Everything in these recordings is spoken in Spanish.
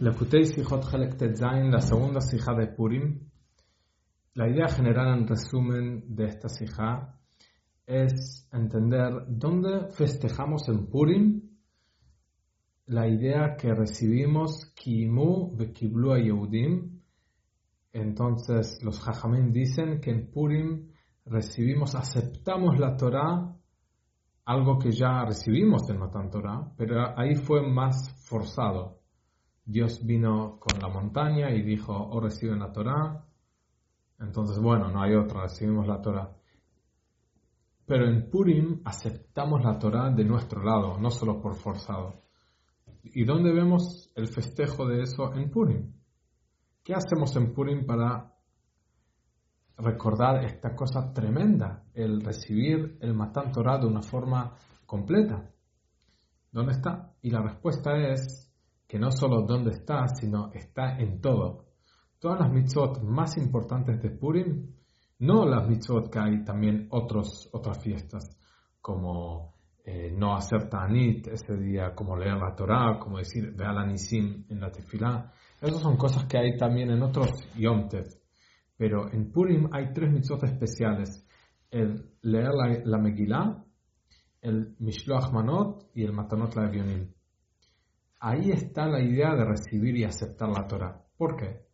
Lekutei Sijot Helek Zain, la segunda sija de Purim. La idea general en resumen de esta sija es entender dónde festejamos en Purim la idea que recibimos Kimu Bekiblu Yehudim. Entonces los Jajamim dicen que en Purim recibimos, aceptamos la Torah, algo que ya recibimos en Matan Torah, pero ahí fue más forzado. Dios vino con la montaña y dijo, o oh, reciben la Torah. Entonces, bueno, no hay otra, recibimos la Torah. Pero en Purim aceptamos la Torah de nuestro lado, no solo por forzado. ¿Y dónde vemos el festejo de eso en Purim? ¿Qué hacemos en Purim para recordar esta cosa tremenda, el recibir el Matan Torah de una forma completa? ¿Dónde está? Y la respuesta es que no solo dónde está, sino está en todo. Todas las mitzvot más importantes de Purim, no las mitzvot que hay también otros, otras fiestas, como eh, no hacer ta'anit ese día, como leer la Torah, como decir ve'al anisim en la tefilá. Esas son cosas que hay también en otros yomtev. Pero en Purim hay tres mitzvot especiales. El leer la, la Megillah, el Mishloach Manot y el Matanot la Evionim. Ahí está la idea de recibir y aceptar la Torah. ¿Por qué?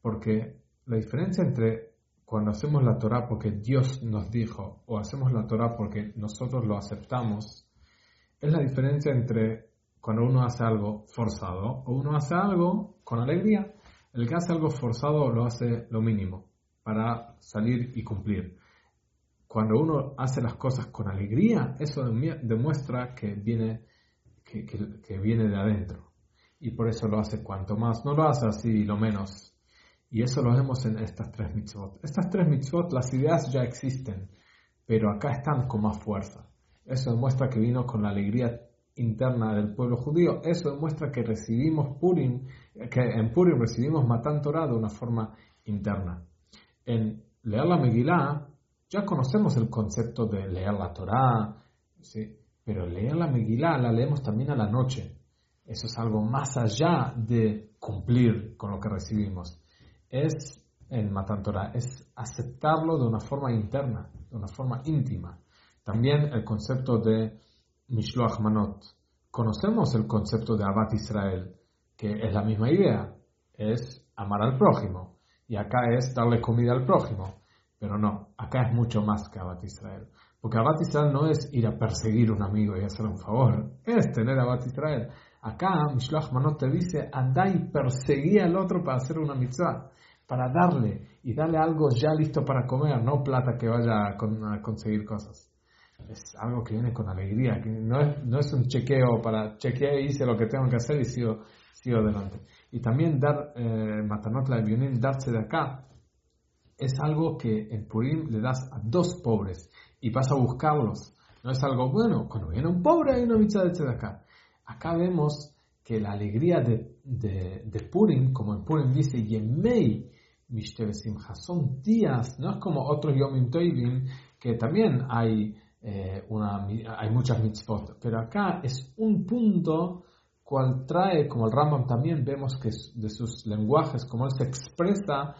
Porque la diferencia entre cuando hacemos la Torah porque Dios nos dijo o hacemos la Torah porque nosotros lo aceptamos, es la diferencia entre cuando uno hace algo forzado o uno hace algo con alegría. El que hace algo forzado lo hace lo mínimo para salir y cumplir. Cuando uno hace las cosas con alegría, eso demuestra que viene que, viene de adentro. Y por eso lo hace cuanto más. No lo hace así, lo menos. Y eso lo vemos en estas tres mitzvot. Estas tres mitzvot, las ideas ya existen, pero acá están con más fuerza. Eso demuestra que vino con la alegría interna del pueblo judío. Eso demuestra que recibimos Purim, que en Purim recibimos Matan Torah de una forma interna. En leer la Megillah ya conocemos el concepto de leer la Torah, ¿sí? Pero leer la Megilá la leemos también a la noche. Eso es algo más allá de cumplir con lo que recibimos. Es el Matan Torah, es aceptarlo de una forma interna, de una forma íntima. También el concepto de Mishloach Manot. Conocemos el concepto de Abad Israel, que es la misma idea, es amar al prójimo. Y acá es darle comida al prójimo. Pero no, acá es mucho más que Abad Israel. Porque Abad Israel no es ir a perseguir a un amigo y hacerle un favor, es tener Abad Israel. Acá Mishloach Manot te dice, anda y perseguí al otro para hacer una mitzvah, para darle y darle algo ya listo para comer, no plata que vaya a, conseguir cosas. Es algo que viene con alegría, que no es, no es un chequeo para chequear y hice lo que tengo que hacer y sigo, sigo adelante. Y también dar eh, Matanot la darse de acá, es algo que en Purim le das a dos pobres y vas a buscarlos. No es algo bueno. Cuando viene un pobre hay una mitzvah de acá. Acá vemos que la alegría de, de, Purim, como en Purim dice, Yemei son días, no es como otros Yomim Toivim, que también hay, eh, una, hay muchas mitzvot, pero acá es un punto cual trae, como el Rambam también vemos que de sus lenguajes, como él se expresa,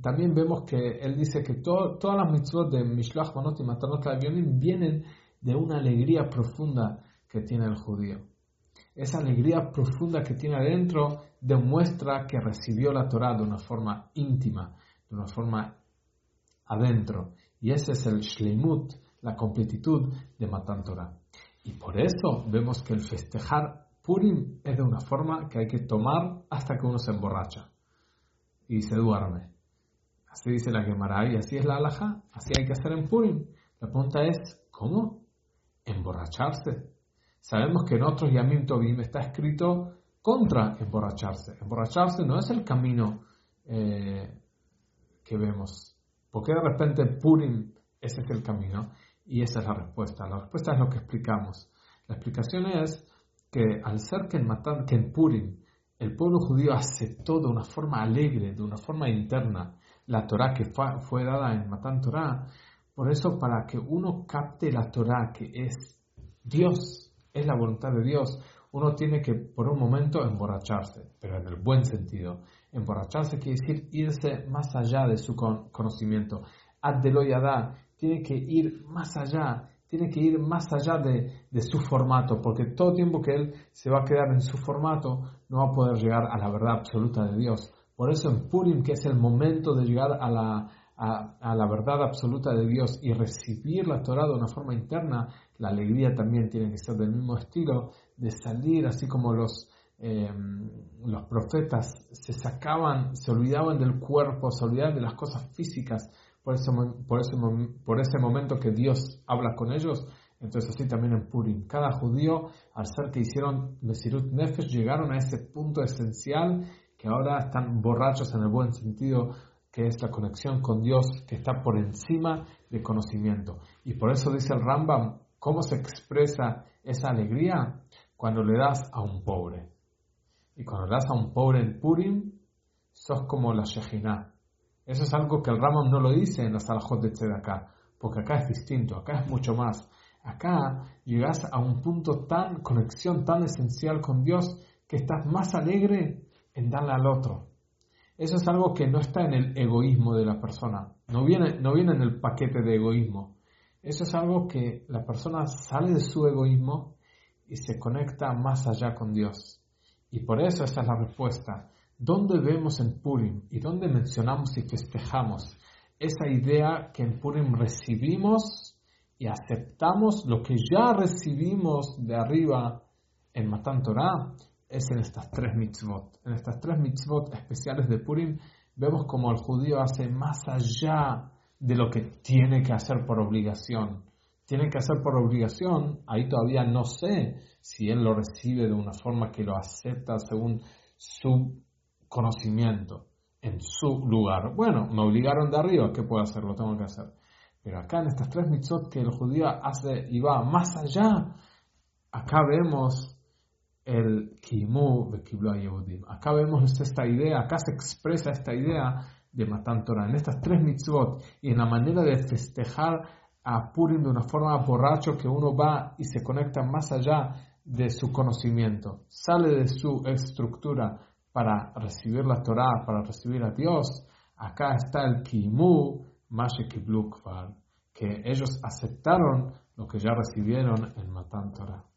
también vemos que él dice que todas las mitzvot de Mishloach Manot y Matanot Avionim vienen de una alegría profunda que tiene el judío. Esa alegría profunda que tiene adentro demuestra que recibió la Torah de una forma íntima, de una forma adentro. Y ese es el shleimut, la completitud de Matan Torah. Y por eso vemos que el festejar Purim es de una forma que hay que tomar hasta que uno se emborracha y se duerme. Así dice la Gemara y así es la alhaja, así hay que hacer en Purim. La pregunta es, ¿cómo? Emborracharse. Sabemos que en otros Yamim Tobim está escrito contra emborracharse. Emborracharse no es el camino eh, que vemos. porque de repente Purim ese es el camino? Y esa es la respuesta. La respuesta es lo que explicamos. La explicación es que al ser que en, Matan, que en Purim el pueblo judío aceptó de una forma alegre, de una forma interna, la Torah que fue dada en Matan Torah. Por eso, para que uno capte la Torah, que es Dios, es la voluntad de Dios, uno tiene que por un momento emborracharse, pero en el buen sentido. Emborracharse quiere decir irse más allá de su conocimiento. Ad tiene que ir más allá, tiene que ir más allá de, de, su formato, porque todo tiempo que él se va a quedar en su formato, no va a poder llegar a la verdad absoluta de Dios. Por eso en Purim, que es el momento de llegar a la, a, la verdad absoluta de Dios y recibir la Torah de una forma interna, la alegría también tiene que ser del mismo estilo, de salir así como los, em, los profetas se sacaban, se olvidaban del cuerpo, se olvidaban de las cosas físicas por ese, por ese, por ese momento que Dios habla con ellos. Entonces así también en Purim. Cada judío, al ser que hicieron Mesirut Nefesh, llegaron a ese punto esencial que ahora están borrachos en el buen sentido que es la conexión con Dios que está por encima del conocimiento. Y por eso dice el Rambam, ¿cómo se expresa esa alegría? Cuando le das a un pobre. Y cuando le das a un pobre en Purim, sos como la Shejinah. Eso es algo que el Rambam no lo dice en la Salahot de Tzedakah, porque acá es distinto, acá es mucho más. Acá llegas a un punto tan, conexión tan esencial con Dios, que estás más alegre en darle al otro. Eso es algo que no está en el egoísmo de la persona, no viene, no viene en el paquete de egoísmo. Eso es algo que la persona sale de su egoísmo y se conecta más allá con Dios. Y por eso esa es la respuesta. ¿Dónde vemos en Purim y dónde mencionamos y festejamos esa idea que en Purim recibimos y aceptamos lo que ya recibimos de arriba en Matan Torah? Es en estas tres mitzvot. En estas tres mitzvot especiales de Purim vemos como el judío hace más allá de lo que tiene que hacer por obligación. Tiene que hacer por obligación, ahí todavía no sé si él lo recibe de una forma que lo acepta según su conocimiento, en su lugar. Bueno, me obligaron de arriba, ¿qué puedo hacer? Lo tengo que hacer. Pero acá en estas tres mitzvot que el judío hace y va más allá, acá vemos el Kimu Yehudim. Acá vemos esta idea, acá se expresa esta idea de Matan Torah, en estas tres mitzvot y en la manera de festejar a Purim de una forma borracho que uno va y se conecta más allá de su conocimiento, sale de su estructura para recibir la Torah, para recibir a Dios. Acá está el Kimu Mashek que ellos aceptaron lo que ya recibieron en Matan Torah.